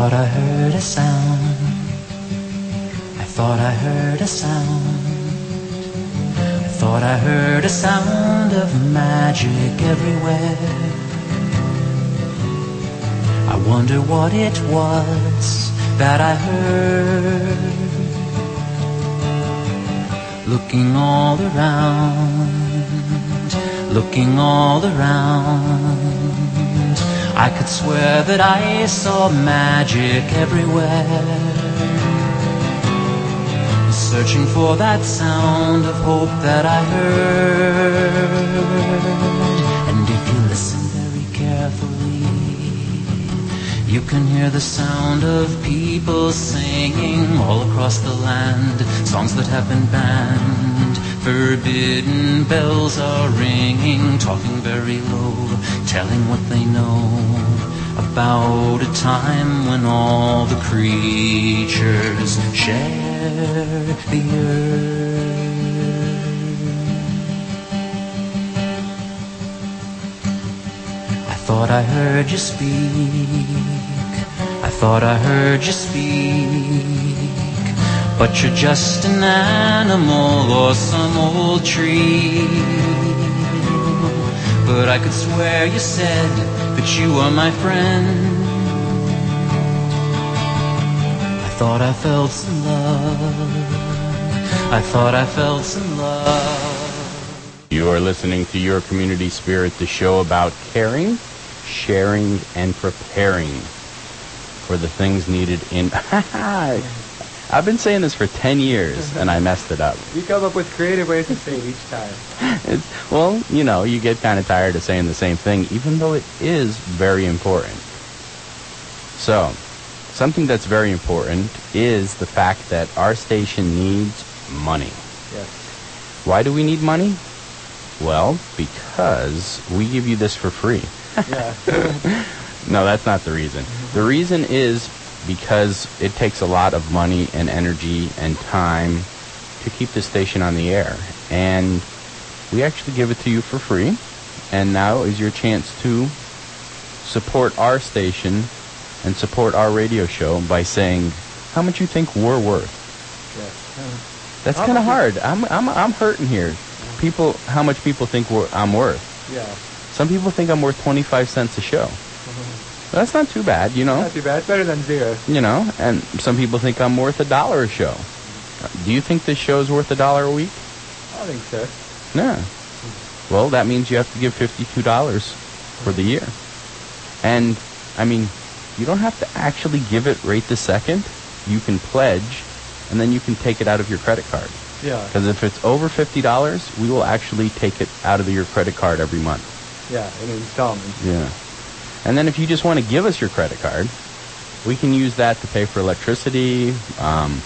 thought I heard a sound. I thought I heard a sound. I thought I heard a sound of magic everywhere. I wonder what it was that I heard. Looking all around, looking all around. I could swear that I saw magic everywhere. Searching for that sound of hope that I heard. And if you listen very carefully, you can hear the sound of people singing all across the land. Songs that have been banned. Forbidden bells are ringing, talking very low, telling what they know about a time when all the creatures share the earth. I thought I heard you speak. I thought I heard you speak. But you're just an animal or some old tree. But I could swear you said that you are my friend. I thought I felt some love. I thought I felt some love. You are listening to Your Community Spirit, the show about caring, sharing, and preparing for the things needed in. I've been saying this for 10 years and I messed it up. You come up with creative ways to say it each time. It's, well, you know, you get kind of tired of saying the same thing, even though it is very important. So, something that's very important is the fact that our station needs money. Yes. Why do we need money? Well, because we give you this for free. Yeah. No, that's not the reason. The reason is because it takes a lot of money and energy and time to keep the station on the air. And we actually give it to you for free. And now is your chance to support our station and support our radio show by saying how much you think we're worth. yes. That's kind of hard. I'm, I'm, I'm hurting here. People, how much people think we're, I'm worth. Yeah. Some people think I'm worth 25 cents a show. That's not too bad, you know. Not too bad. It's better than zero. You know, and some people think I'm worth a dollar a show. Do you think this show is worth a dollar a week? I think so. No. Well, that means you have to give fifty-two dollars for the year. And I mean, you don't have to actually give it right the second. You can pledge, and then you can take it out of your credit card. Yeah. Because if it's over fifty dollars, we will actually take it out of your credit card every month. Yeah, in installments. Yeah. And then if you just want to give us your credit card, we can use that to pay for electricity. Um,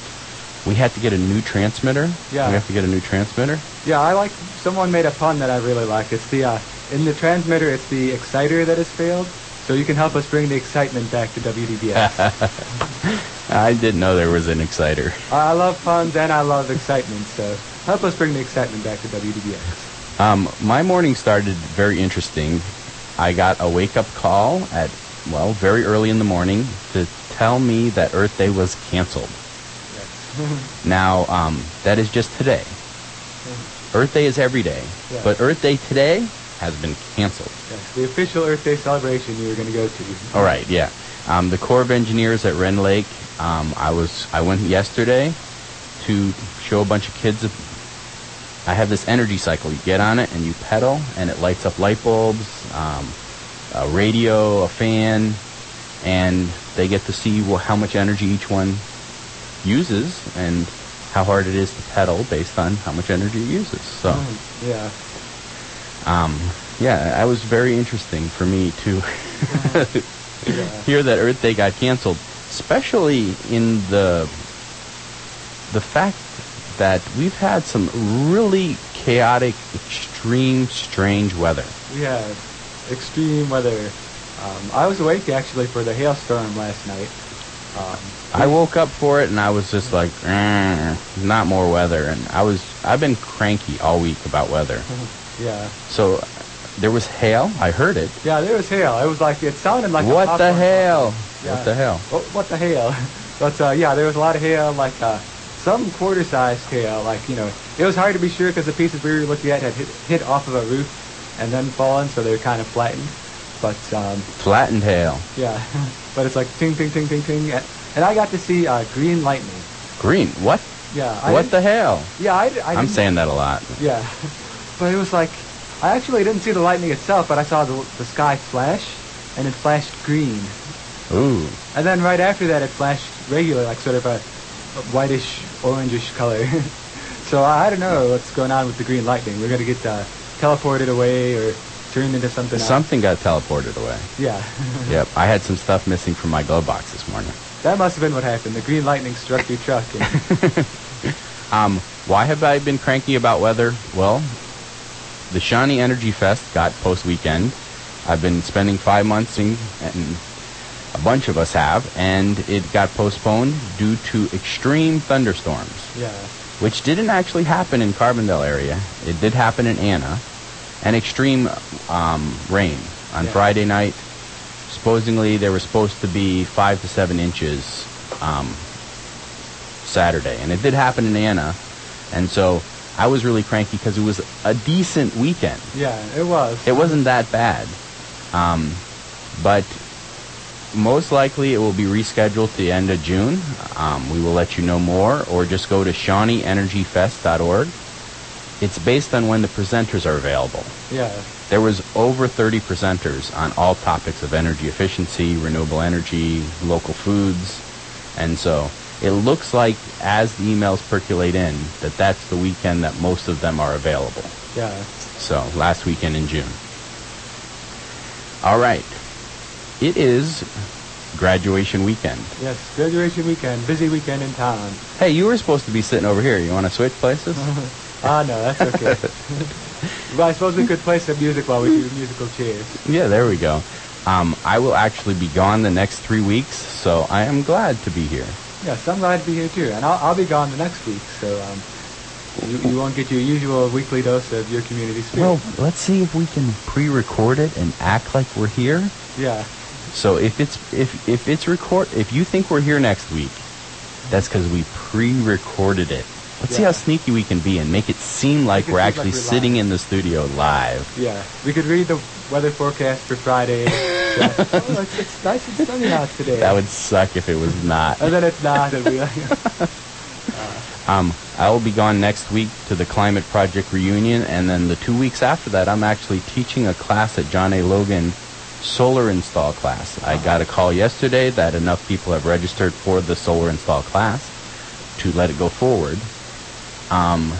we had to get a new transmitter. Yeah. We have to get a new transmitter. Yeah, I like. Someone made a pun that I really like. It's the uh, in the transmitter. It's the exciter that has failed. So you can help us bring the excitement back to WDBX. I didn't know there was an exciter. I love puns and I love excitement. So help us bring the excitement back to WDBX. Um, my morning started very interesting. I got a wake up call at, well, very early in the morning to tell me that Earth Day was canceled. Yes. Now, um, that is just today. Earth Day is every day. Yeah. But Earth Day today has been canceled. yes. The official Earth Day celebration you were going to go to. All right, yeah. Um, the Corps of Engineers at Rend Lake. Um, I was I went yesterday to show a bunch of kids. I have this energy cycle. You get on it and you pedal, and it lights up light bulbs, um, a radio, a fan, and they get to see well, how much energy each one uses and how hard it is to pedal based on how much energy it uses. So. Mm, yeah. Um, yeah, that was very interesting for me to Yeah. hear that Earth Day got canceled, especially in the the fact that we've had some really chaotic, extreme, strange weather. We had extreme weather. Um, I was awake actually for the hailstorm last night. Um, I woke up for it and I was just like, "Eh, not more weather. And I was, I've been cranky all week about weather. yeah. So there was hail. I heard it. Yeah, there was hail. It was like it sounded like a what the hail? Yeah. What the hell? What, what the hail? But uh, yeah, there was a lot of hail, like uh, some quarter-sized hail. Like you know, it was hard to be sure because the pieces we were looking at had hit, hit off of a roof and then fallen, so they were kind of flattened. But um, Flattened hail. yeah, but it's like ting ting ting ting ting, and, and I got to see uh, green lightning. Green. What? Yeah, I what the hell? Yeah, I, I I'm didn't- saying that a lot. Yeah, but it was like I actually didn't see the lightning itself, but I saw the the sky flash, and it flashed green. Ooh. And then right after that, it flashed regular, like sort of a, a whitish, orangish color. so I, don't know what's going on with the green lightning. We're gonna get uh, teleported away or turned into something else. Something got teleported away. Yeah, Yep. I had some stuff missing from my glove box this morning. that must have been what happened. The green lightning struck your truck. And, Um, why have I been cranky about weather? Well, the Shawnee Energy Fest got post weekend. I've been spending five months in, and a bunch of us have, and it got postponed due to extreme thunderstorms, yeah, which didn't actually happen in Carbondale area. It did happen in Anna, and extreme um, rain on Yeah. Friday night. Supposedly there was supposed to be five to seven inches um, Saturday, and it did happen in Anna, and so I was really cranky because it was a decent weekend. yeah, it was. It wasn't that bad, um, but most likely it will be rescheduled to the end of June. Um, we will let you know more, or just go to ShawneeEnergyFest.org. It's based on when the presenters are available. Yeah, There was over 30 presenters on all topics of energy efficiency, renewable energy, local foods, and so it looks like as the emails percolate in that that's the weekend that most of them are available. yeah. So last weekend in June. All right, it is graduation weekend. Yes, graduation weekend, busy weekend in town. Hey, you were supposed to be sitting over here. You want to switch places? Ah, no, that's okay. well, I suppose we could play some music while we do musical chairs. Yeah, there we go. Um, I will actually be gone the next three weeks, so I am glad to be here. Yes, I'm glad to be here too, and I'll, I'll be gone the next week, so um, you, you won't get your usual weekly dose of your community spirit. Well, let's see if we can pre-record it and act like we're here. yeah, So if it's if if it's record if you think we're here next week, that's because we pre-recorded it. Let's see how sneaky we can be and make it seem like we're actually like we're sitting in the studio live. yeah. We could read the weather forecast for Friday. Yeah. oh, it's, it's nice and sunny out today. That would suck if it was not. And then it's not. And we, Um, I will be gone next week to the Climate Project reunion, and then the two weeks after that, I'm actually teaching a class at John A. Logan solar install class. I got a call yesterday that enough people have registered for the solar install class to let it go forward. Um,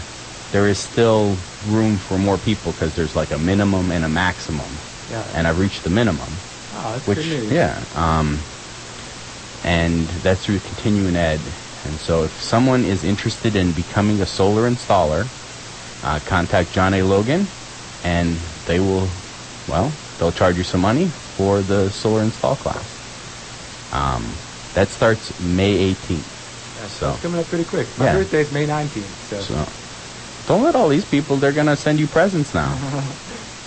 there is still room for more people because there's like a minimum and a maximum, yeah. and I've reached the minimum oh, that's which yeah um, and that's through continuing ed and so if someone is interested in becoming a solar installer uh, contact john a logan and they will well they'll charge you some money for the solar install class um, that starts may 18th Yeah, so- it's coming up pretty quick. My Yeah. is May 19th, so. so don't let all these people they're gonna send you presents now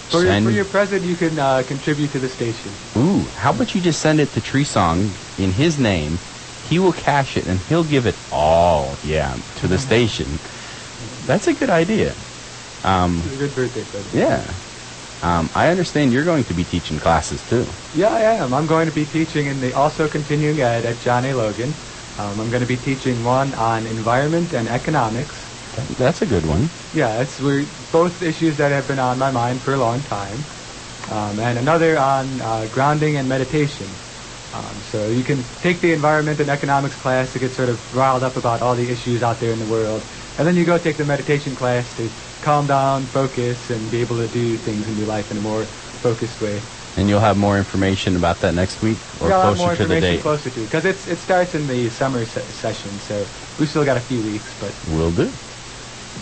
For your, for your present, you can uh, contribute to the station. Ooh, how about you just send it to Tree Song in his name? He will cash it and he'll give it all, yeah, to the station. That's a good idea. Um, It's a good birthday present. yeah. Um, I understand you're going to be teaching classes too. Yeah, I am. I'm going to be teaching in the also continuing ed at John A. Logan. Um, I'm going to be teaching one on environment and economics. That's a good one. Yeah, it's we're both issues that have been on my mind for a long time. Um, and another on uh, grounding and meditation. Um, so you can take the environment and economics class to get sort of riled up about all the issues out there in the world, and then you go take the meditation class to calm down, focus, and be able to do things in your life in a more focused way. And you'll have more information about that next week or Got a lot more closer to the information date. closer to because it's it starts in the summer se- session, so we've still got a few weeks. But we'll do.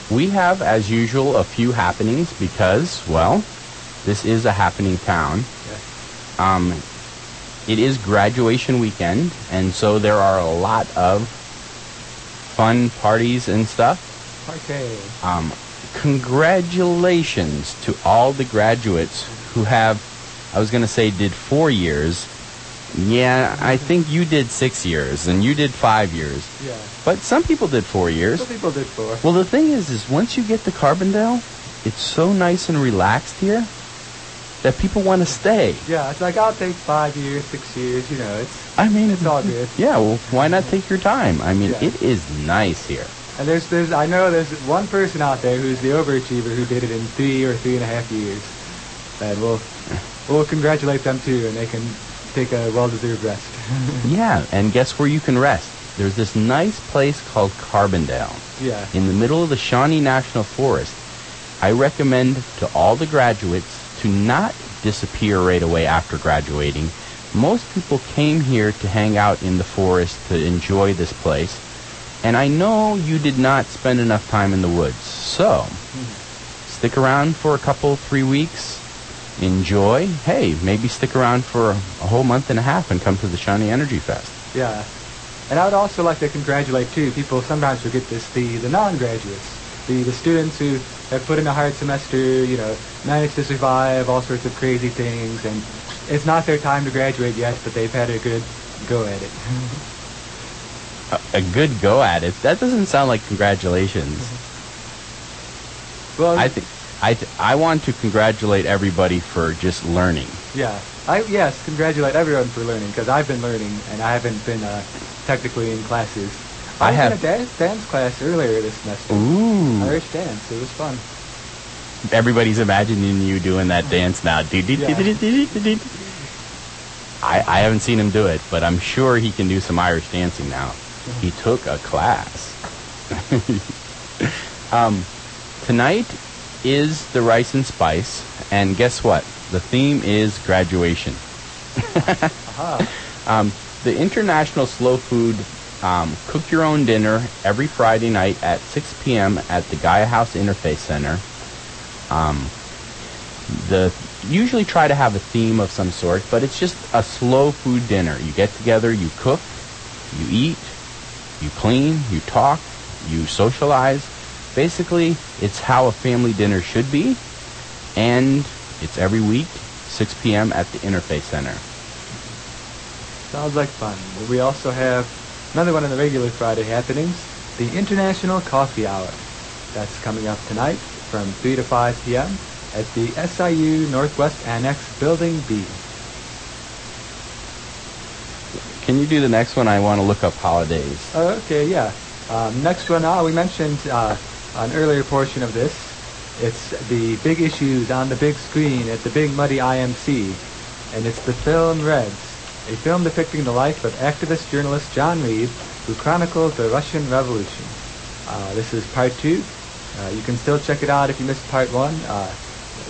We have, as usual, a few happenings because, well, this is a happening town. yes, Um, it is graduation weekend, and so there are a lot of fun parties and stuff. okay, Um, congratulations to all the graduates who have, I was going to say, did four years. Yeah, I think you did six years and you did five years, Yeah. but some people did four years. Some people did four. Well, the thing is, is once you get to Carbondale, it's so nice and relaxed here that people want to stay. Yeah, it's like I'll take five years, six years. You know, it's I mean, It's all good. Yeah, well, why not take your time? I mean, Yeah. it is nice here. And there's there's I know there's one person out there who's the overachiever who did it in three or three and a half years, and we'll we'll congratulate them too, and they can take a well-deserved rest. Yeah, and guess where you can rest? There's this nice place called Carbondale yeah. in the middle of the Shawnee National Forest. I recommend to all the graduates to not disappear right away after graduating. Most people came here to hang out in the forest to enjoy this place. And I know you did not spend enough time in the woods. So, stick around for a couple, three weeks. Enjoy. Hey, maybe stick around for a whole month and a half and come to the Shawnee Energy Fest. Yeah. And I would also like to congratulate too. People sometimes forget this. The the non-graduates, the the students who have put in a hard semester, you know, managed to survive all sorts of crazy things, and it's not their time to graduate yet, but they've had a good go at it. A, good go at it. That doesn't sound like congratulations. well, I think I th- I want to congratulate everybody for just learning. yeah. I yes, congratulate everyone for learning because I've been learning and I haven't been uh, technically in classes. I I, was have- in a dance, dance class earlier this semester. Ooh! Irish dance. It was fun. Everybody's imagining you doing that dance now. I I haven't seen him do it, but I'm sure he can do some Irish dancing now. He took a class. um, tonight is the rice and spice, and guess what? The theme is graduation. Aha. Um, the International Slow Food um, Cook Your Own Dinner every Friday night at 6 p.m. at the Gaia House Interfaith Center. Um, the usually try to have a theme of some sort, but it's just a slow food dinner. You get together, you cook, you eat, you clean, you talk, you socialize. Basically, it's how a family dinner should be, and it's every week, 6 p.m. at the Interfaith Center. Sounds like fun. We also have another one of the regular Friday happenings, the International Coffee Hour. That's coming up tonight from 3 to 5 p.m. at the SIU Northwest Annex Building B. Can you do the next one? I want to look up holidays. Okay, yeah. Um, next one, uh, we mentioned uh, an earlier portion of this. It's the big issues on the big screen at the Big Muddy IMC, and it's the film Reds, a film depicting the life of activist journalist John Reed, who chronicles the Russian Revolution. Uh, this is part two. Uh, you can still check it out if you missed part one. Uh,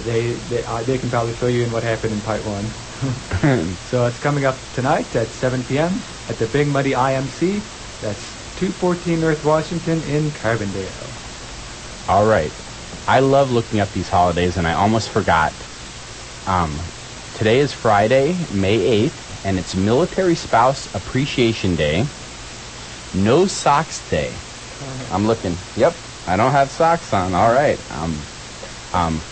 they they, uh, they can probably fill you in what happened in part one. So it's coming up tonight at 7 p.m. at the Big Muddy IMC. That's 214 North Washington in Carbondale. All right. I love looking up these holidays, and I almost forgot. Um, today is Friday, May 8th, and it's Military Spouse Appreciation Day. No Socks Day. I'm looking. Yep, I don't have socks on. All right. Um, um,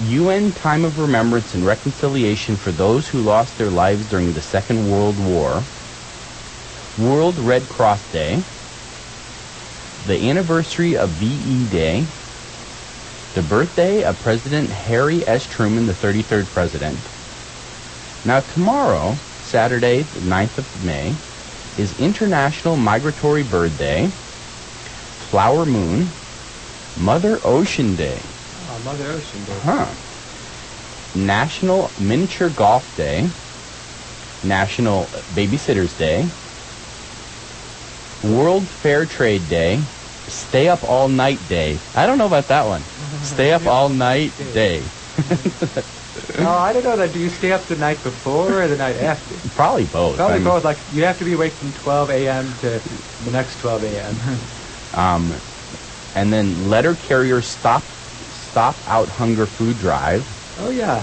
UN Time of Remembrance and Reconciliation for those who lost their lives during the Second World War. World Red Cross Day. The anniversary of VE Day. The birthday of President Harry S. Truman, the 33rd president. Now, tomorrow, Saturday, the 9th of May, is International Migratory Bird Day, Flower Moon, Mother Ocean Day, Mother Ocean Day. huh? National Miniature Golf Day, National Babysitters Day, World Fair Trade Day, Stay Up All Night Day. I don't know about that one. Stay Up All Night Day. No, I don't know that. Do you stay up the night before or the night after? Probably both. Probably I mean, both. Like you have to be awake from 12 a.m. to the next 12 a.m. Um, and then letter carrier stop stop out hunger food drive. oh yeah.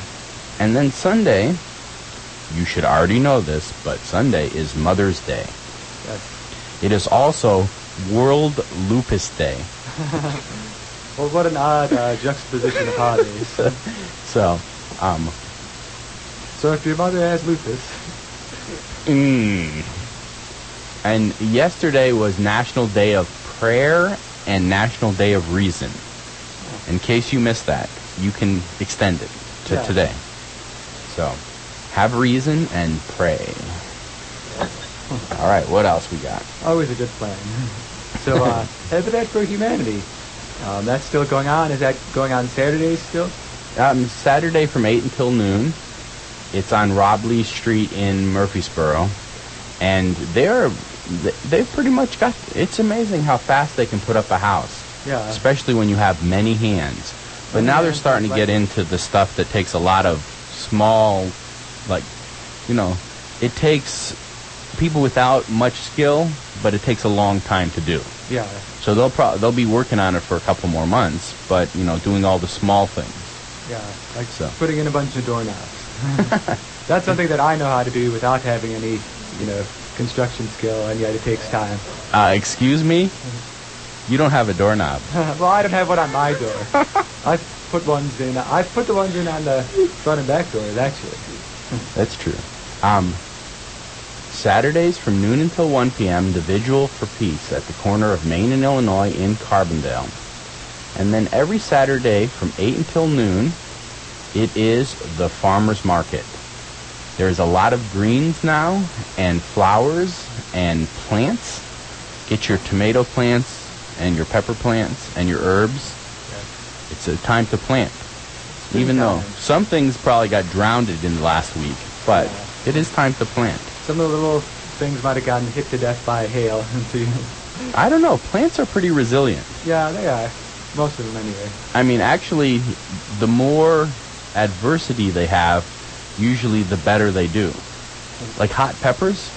And then Sunday, you should already know this, but Sunday is Mother's Day. Yes. It is also World Lupus Day. Well, what an odd uh, juxtaposition of holidays. So, um, So if your mother has lupus, Mm. And yesterday was National Day of Prayer and National Day of Reason. In case you missed that, you can extend it to Yeah. today. So, have reason and pray. All right, what else we got? Always a good plan. So, uh, Habitat for Humanity. Um, that's still going on. Is that going on Saturdays still? Um, Saturday from 8 until noon. It's on Rob Lee Street in Murphysboro. And they're, they've pretty much got, it's amazing how fast they can put up a house. Yeah. especially when you have many hands. But now they're starting to get like- into the stuff that takes a lot of small, like, you know, it takes people without much skill, but it takes a long time to do. Yeah. So they'll pro- they'll be working on it for a couple more months, but you know, doing all the small things. Yeah. Like So. putting in a bunch of doorknobs. that's something that I know how to do without having any, you know, construction skill, and yet it takes time. Uh, excuse me, you don't have a doorknob. well, I don't have one on my door. I've put ones in. I've put the ones in on the front and back doors, actually. That's true. Um, Saturdays from noon until 1 p.m., the Vigil for Peace at the corner of Main and Illinois in Carbondale. And then every Saturday from 8 until noon, it is the farmer's market. There's a lot of greens now, and flowers, and plants. Get your tomato plants, and your pepper plants, and your herbs. It's a time to plant. Even though some things probably got drowned in the last week, but Yeah. it is time to plant. Some of the little things might have gotten hit to death by hail. I don't know. Plants are pretty resilient. yeah, they are. Most of them, anyway. I mean, actually, the more adversity they have, usually the better they do. Like hot peppers,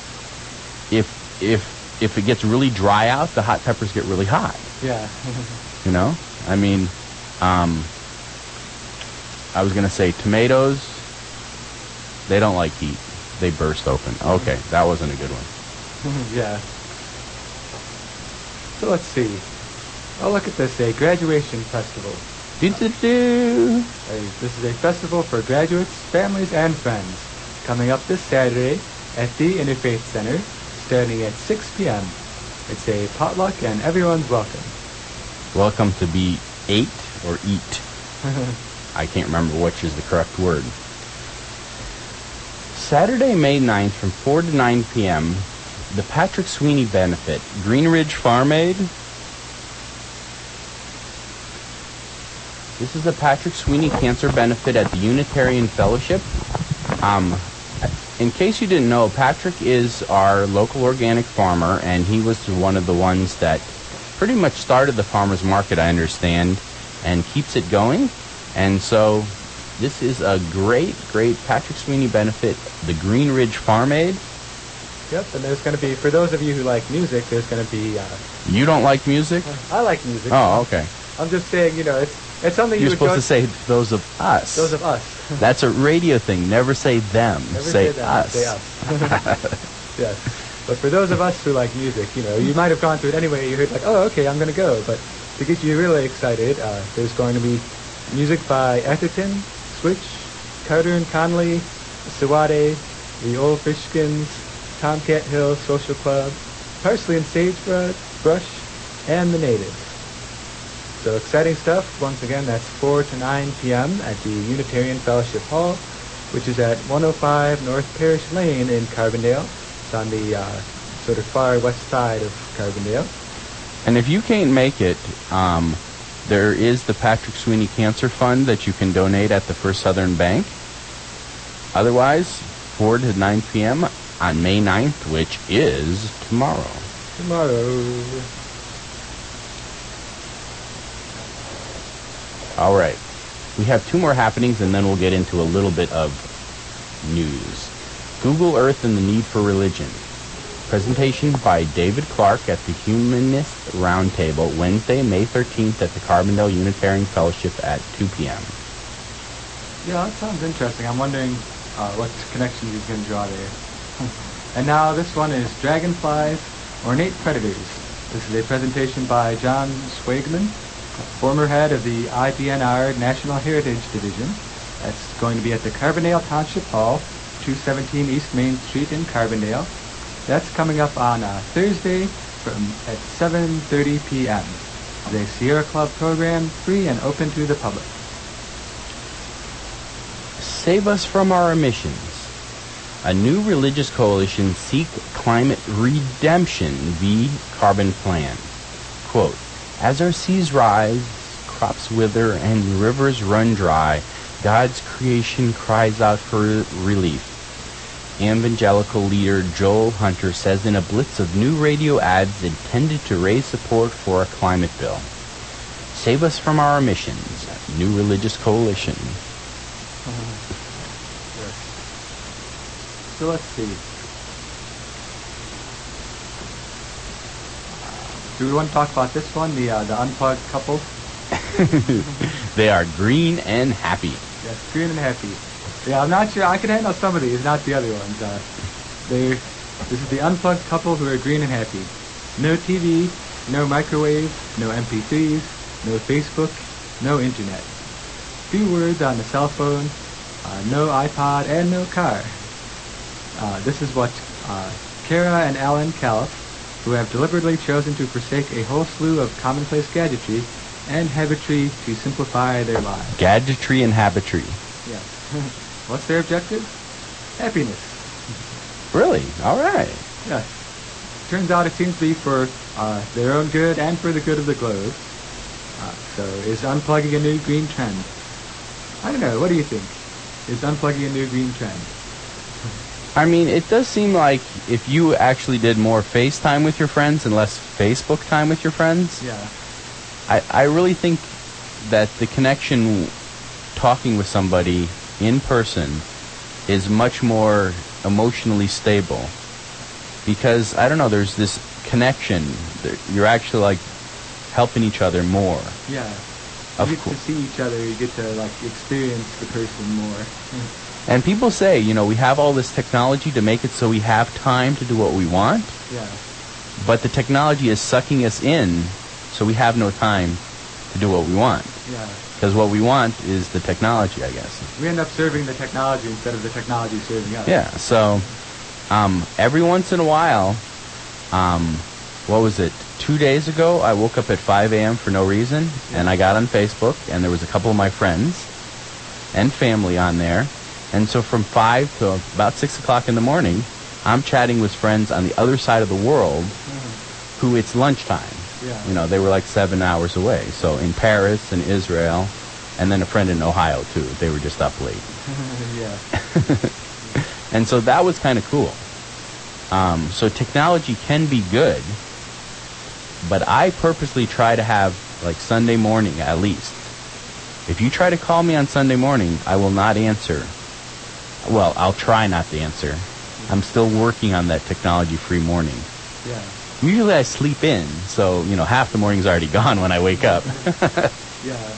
if if if it gets really dry out, the hot peppers get really hot. Yeah. You know, I mean, um, I was gonna say tomatoes. They don't like heat. They burst open. Okay, that wasn't a good one. yeah. So let's see. Oh, look at this, a graduation festival. Do do do. This is a festival for graduates, families, and friends. Coming up this Saturday at the Interfaith Center, starting at 6 p.m. It's a potluck and everyone's welcome. Welcome to be ate or eat. I can't remember which is the correct word. Saturday, May 9th from 4 to 9 p.m., the Patrick Sweeney Benefit, Greenridge Farm Aid. This is the Patrick Sweeney Cancer Benefit at the Unitarian Fellowship. Um, in case you didn't know, Patrick is our local organic farmer, and he was one of the ones that pretty much started the farmers market, I understand, and keeps it going. And so this is a great, great Patrick Sweeney benefit, the Green Ridge Farm Aid. Yep, and there's going to be, for those of you who like music, there's going to be, uh, You don't like music? I like music. Oh, okay. I'm just saying, you know, it's it's something You're you supposed to say those of us. those of us. That's a radio thing. Never say them. Never say, that. us. Say us. yes. But for those of us who like music, you know, you might have gone through it anyway. You heard like, oh, okay, I'm going to go. But to get you really excited, uh, there's going to be music by Atherton, Switch, Carter and Conley, Sawade, the Old Fishkins, Tomcat Hill Social Club, Parsley and Sagebrush, Brush, and the Natives. So exciting stuff. Once again, that's 4 to 9 p.m. at the Unitarian Fellowship Hall, which is at 105 North Parish Lane in Carbondale. It's on the uh, sort of far west side of Carbondale. And if you can't make it, um, there is the Patrick Sweeney Cancer Fund that you can donate at the First Southern Bank. Otherwise, 4 to 9 p.m. on May 9th, which is tomorrow. Tomorrow. All right. We have two more happenings, and then we'll get into a little bit of news. Google Earth and the Need for Religion. Presentation by David Clark at the Humanist Roundtable, Wednesday, May 13th at the Carbondale Unitarian Fellowship at 2 p.m. Yeah, that sounds interesting. I'm wondering uh, what connections you can draw there. and now this one is Dragonflies, Ornate Predators. This is a presentation by John Schwegman, former head of the IDNR National Heritage Division. That's going to be at the Carbondale Township Hall, 217 East Main Street in Carbondale. That's coming up on uh, Thursday from at 7.30 p.m. The Sierra Club program, free and open to the public. Save us from our emissions. A new religious coalition seek climate redemption v. carbon plan. Quote, as our seas rise, crops wither, and rivers run dry, God's creation cries out for relief. Evangelical leader Joel Hunter says in a blitz of new radio ads intended to raise support for a climate bill. Save us from our emissions. New religious coalition. Uh-huh. So let's see. Do we want to talk about this one, the uh, the unplugged couple? they are green and happy. Yes, green and happy. Yeah, I'm not sure. I can handle some of these, not the other ones. Uh, they, this is the unplugged couple who are green and happy. No TV, no microwave, no MP3s, no Facebook, no internet. Few words on the cell phone, uh, no iPod, and no car. Uh, this is what uh, Kara and Alan Califf, who have deliberately chosen to forsake a whole slew of commonplace gadgetry and habitry to simplify their lives. Gadgetry and habitry. Yes. What's their objective? Happiness. Really? All right. Yes. Turns out it seems to be for uh, their own good and for the good of the globe. Uh, so is unplugging a new green trend? I don't know. What do you think? Is unplugging a new green trend? I mean, it does seem like if you actually did more FaceTime with your friends and less Facebook time with your friends, Yeah. I, I really think that the connection talking with somebody in person is much more emotionally stable because I don't know there's this connection that you're actually like helping each other more Yeah. Of you get to see each other. You get to like experience the person more. And people say you know we have all this technology to make it so we have time to do what we want Yeah. but the technology is sucking us in so we have no time to do what we want Yeah. because what we want is the technology I guess We end up serving the technology instead of the technology serving us. Yeah. So um, every once in a while, um, what was it? Two days ago, I woke up at 5 a.m. for no reason, and I got on Facebook, and there was a couple of my friends and family on there. And so from 5 to about 6 o'clock in the morning, I'm chatting with friends on the other side of the world Mhm. who it's lunchtime. Yeah. You know, they were like seven hours away. So in Paris and Israel, and then a friend in Ohio, too. They were just up late. yeah. And so that was kind of cool. Um, so technology can be good, but I purposely try to have like Sunday morning at least. If you try to call me on Sunday morning, I will not answer. Well, I'll try not to answer. I'm still working on that technology-free morning. Yeah. Usually I sleep in, so you know half the morning's already gone when I wake up. Yeah.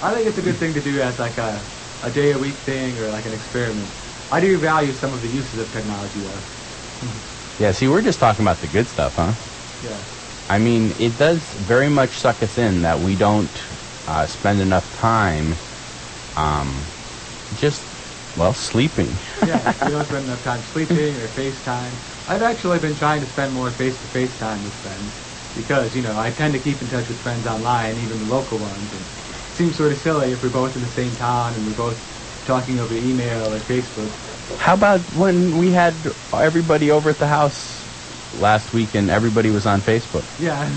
I think it's a good thing to do as like a, a day a week thing or like an experiment. I do value some of the uses of technology though. yeah, see, we're just talking about the good stuff, huh? Yeah. I mean, it does very much suck us in that we don't uh, spend enough time um, just, well, sleeping. Yeah. we don't spend enough time sleeping or FaceTime. I've actually been trying to spend more face-to-face time with friends because, you know, I tend to keep in touch with friends online, even the local ones. And it seems sort of silly if we're both in the same town and we're both talking over email or Facebook. How about when we had everybody over at the house last week and everybody was on Facebook? Yeah,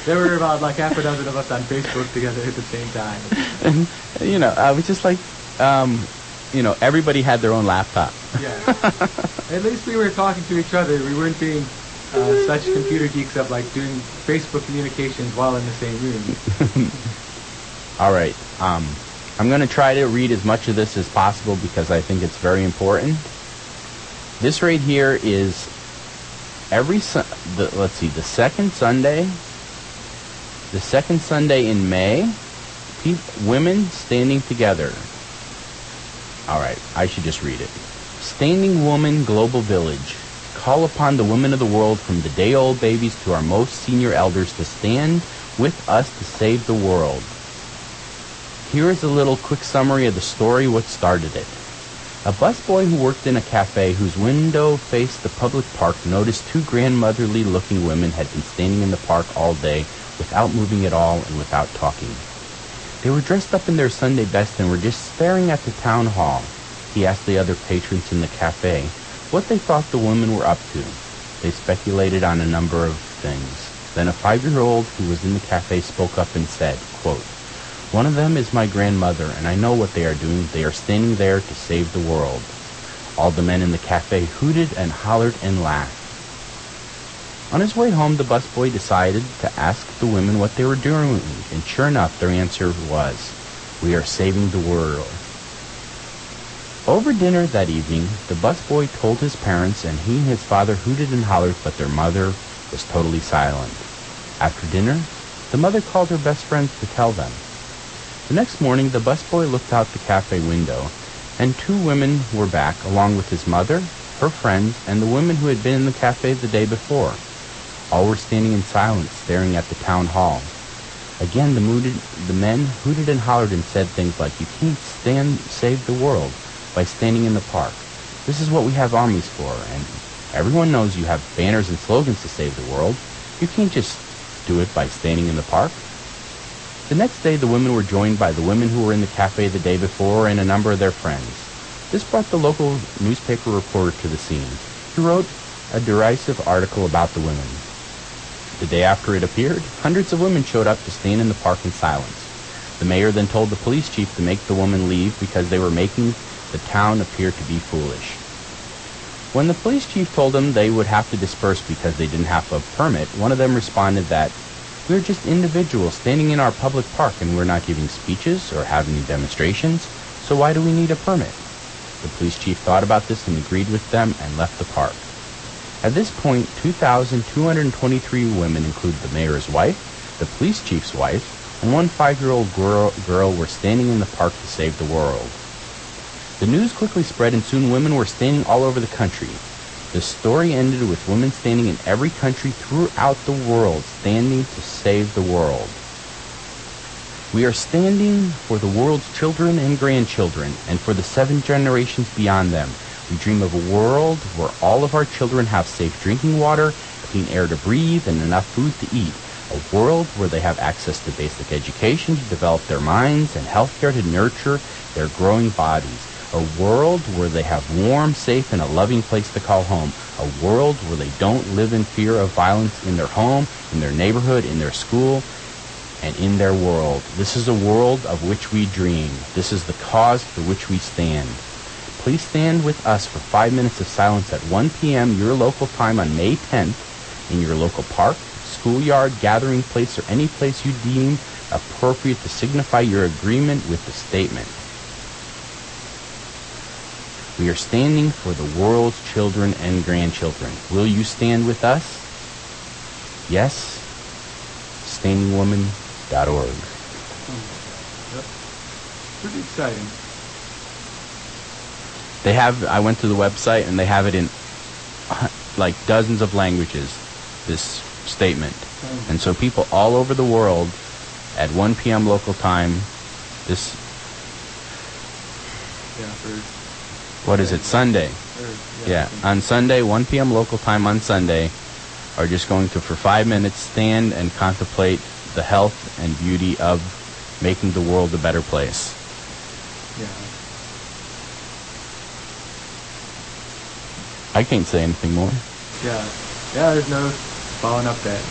there were about like half a dozen of us on Facebook together at the same time. And, you know, I was just like, um, you know, everybody had their own laptop. Yeah. At least we were talking to each other. We weren't being uh, such computer geeks of like doing Facebook communications while in the same room. All right. Um, I'm going to try to read as much of this as possible because I think it's very important. This right here is every Sun- the, let's see, the second Sunday, the second Sunday in May, pe- women standing together. All right, I should just read it. Standing Woman Global Village. Call upon the women of the world from the day-old babies to our most senior elders to stand with us to save the world. Here is a little quick summary of the story what started it. A busboy who worked in a cafe whose window faced the public park noticed two grandmotherly looking women had been standing in the park all day without moving at all and without talking. They were dressed up in their Sunday best and were just staring at the town hall. He asked the other patrons in the cafe what they thought the women were up to. They speculated on a number of things. Then a five-year-old who was in the cafe spoke up and said, quote, one of them is my grandmother, and I know what they are doing. They are standing there to save the world. All the men in the cafe hooted and hollered and laughed. On his way home, the busboy decided to ask the women what they were doing, and sure enough, their answer was, We are saving the world. Over dinner that evening, the busboy told his parents, and he and his father hooted and hollered, but their mother was totally silent. After dinner, the mother called her best friends to tell them. The next morning, the busboy looked out the cafe window, and two women were back, along with his mother, her friends, and the women who had been in the cafe the day before. All were standing in silence, staring at the town hall. Again, the, mooted, the men hooted and hollered and said things like, You can't stand save the world by standing in the park. This is what we have armies for, and everyone knows you have banners and slogans to save the world. You can't just do it by standing in the park. The next day, the women were joined by the women who were in the cafe the day before and a number of their friends. This brought the local newspaper reporter to the scene. He wrote a derisive article about the women. The day after it appeared, hundreds of women showed up to stand in the park in silence. The mayor then told the police chief to make the women leave because they were making the town appear to be foolish. When the police chief told them they would have to disperse because they didn't have a permit, one of them responded that we're just individuals standing in our public park and we're not giving speeches or having demonstrations, so why do we need a permit? The police chief thought about this and agreed with them and left the park. At this point, 2,223 women, including the mayor's wife, the police chief's wife, and one five-year-old girl, girl were standing in the park to save the world. The news quickly spread and soon women were standing all over the country, the story ended with women standing in every country throughout the world, standing to save the world. We are standing for the world's children and grandchildren, and for the seven generations beyond them. We dream of a world where all of our children have safe drinking water, clean air to breathe, and enough food to eat. A world where they have access to basic education to develop their minds and health care to nurture their growing bodies a world where they have warm, safe, and a loving place to call home. A world where they don't live in fear of violence in their home, in their neighborhood, in their school, and in their world. This is a world of which we dream. This is the cause for which we stand. Please stand with us for five minutes of silence at 1 p.m. your local time on May 10th in your local park, schoolyard, gathering place, or any place you deem appropriate to signify your agreement with the statement. We are standing for the world's children and grandchildren. Will you stand with us? Yes? StandingWoman.org. Hmm. Yep. Pretty exciting. They have, I went to the website and they have it in like dozens of languages, this statement. And so people all over the world at 1 p.m. local time, this, Yeah, for what is it, Sunday? or, Yeah, on Sunday, 1 p.m. local time on Sunday, are just going to, for five minutes, stand and contemplate the health and beauty of making the world a better place. Yeah. I can't say anything more. Yeah. Yeah, there's no following up that.